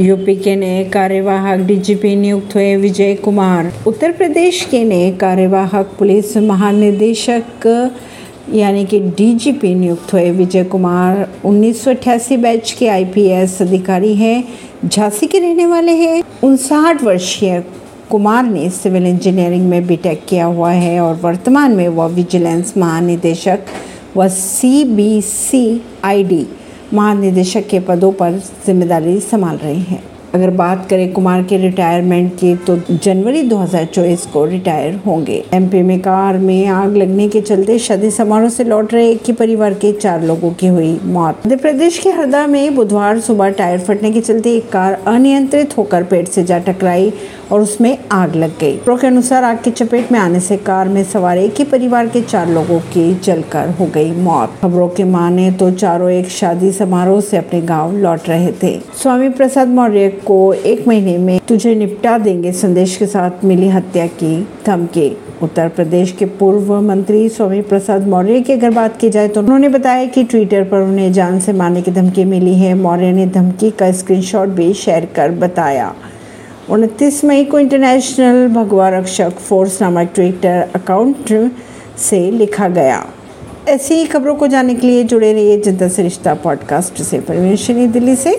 UP के नए कार्यवाहक डीजीपी नियुक्त हुए विजय कुमार। उत्तर प्रदेश के नए कार्यवाहक पुलिस महानिदेशक, यानी कि डीजीपी नियुक्त हुए विजय कुमार। उन्नीस सौ अठासी बैच के आईपीएस अधिकारी हैं, झांसी के रहने वाले हैं। उनसाठ वर्षीय कुमार ने सिविल इंजीनियरिंग में बीटेक किया हुआ है और वर्तमान में वह विजिलेंस महानिदेशक व C B C I D महानिदेशक के पदों पर ज़िम्मेदारी संभाल रही हैं। अगर बात करें कुमार के रिटायरमेंट की तो जनवरी 2024 को रिटायर होंगे। एमपी में कार में आग लगने के चलते शादी समारोह से लौट रहे एक ही परिवार के चार लोगों की हुई मौत। मध्य प्रदेश के हरदा में बुधवार सुबह टायर फटने के चलते एक कार अनियंत्रित होकर पेड़ से जा टकराई। और उसमें आग लग गई। खबरों के अनुसार आग की चपेट में आने से कार में सवार एक ही परिवार के चार लोगों की जलकर हो गई मौत। खबरों के माने तो चारों एक शादी समारोह से अपने गाँव लौट रहे थे। स्वामी प्रसाद मौर्य को एक महीने में तुझे निपटा देंगे संदेश के साथ मिली हत्या की धमकी। उत्तर प्रदेश के पूर्व मंत्री स्वामी प्रसाद मौर्य की अगर बात की जाए तो उन्होंने बताया कि ट्विटर पर उन्हें जान से मारने की धमकी मिली है। मौर्य ने धमकी का स्क्रीनशॉट भी शेयर कर बताया। उनतीस मई को इंटरनेशनल भगवा रक्षक फोर्स नामक ट्विटर अकाउंट से लिखा गया। ऐसी ही खबरों को जानने के लिए जुड़े रहिए जनता से रिश्ता पॉडकास्ट से। परमेश दिल्ली से।